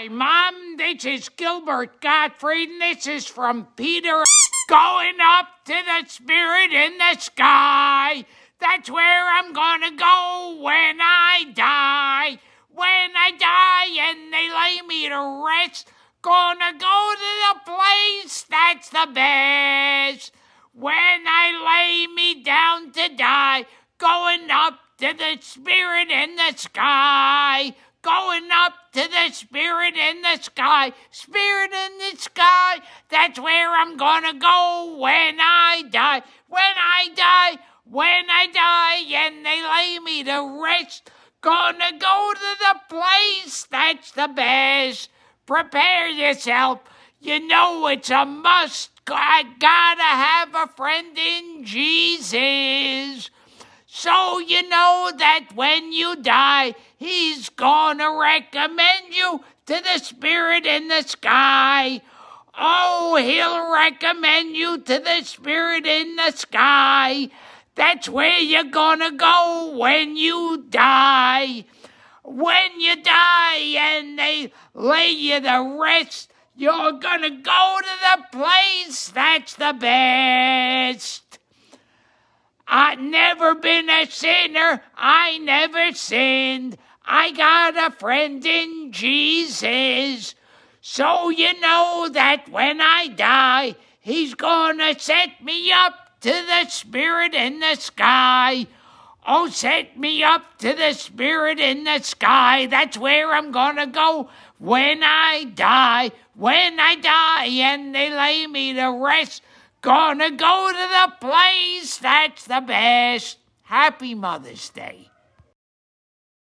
Hi, Mom. This is Gilbert Gottfried, and this is from Peter. Going up to the spirit in the sky. That's where I'm gonna go when I die. When I die and they lay me to rest, gonna go to the place that's the best. When I lay me down to die, going up to the spirit in the sky going up to the spirit in the sky. Spirit in the sky, that's where I'm gonna go when I die. When I die, when I die, and they lay me to rest. Gonna go to the place that's the best. Prepare yourself. You know it's a must. I gotta have a friend in Jesus. So you know that when you die, he's gonna recommend you to the spirit in the sky. Oh, he'll recommend you to the spirit in the sky. That's where you're gonna go when you die. When you die and they lay you to rest, you're gonna go to the place that's the best. I never been a sinner. I never sinned. I got a friend in Jesus. So you know that when I die, he's gonna set me up to the spirit in the sky. Oh, set me up to the spirit in the sky. That's where I'm gonna go when I die. When I die and they lay me to rest. Gonna go to the place that's the best. Happy Mother's Day.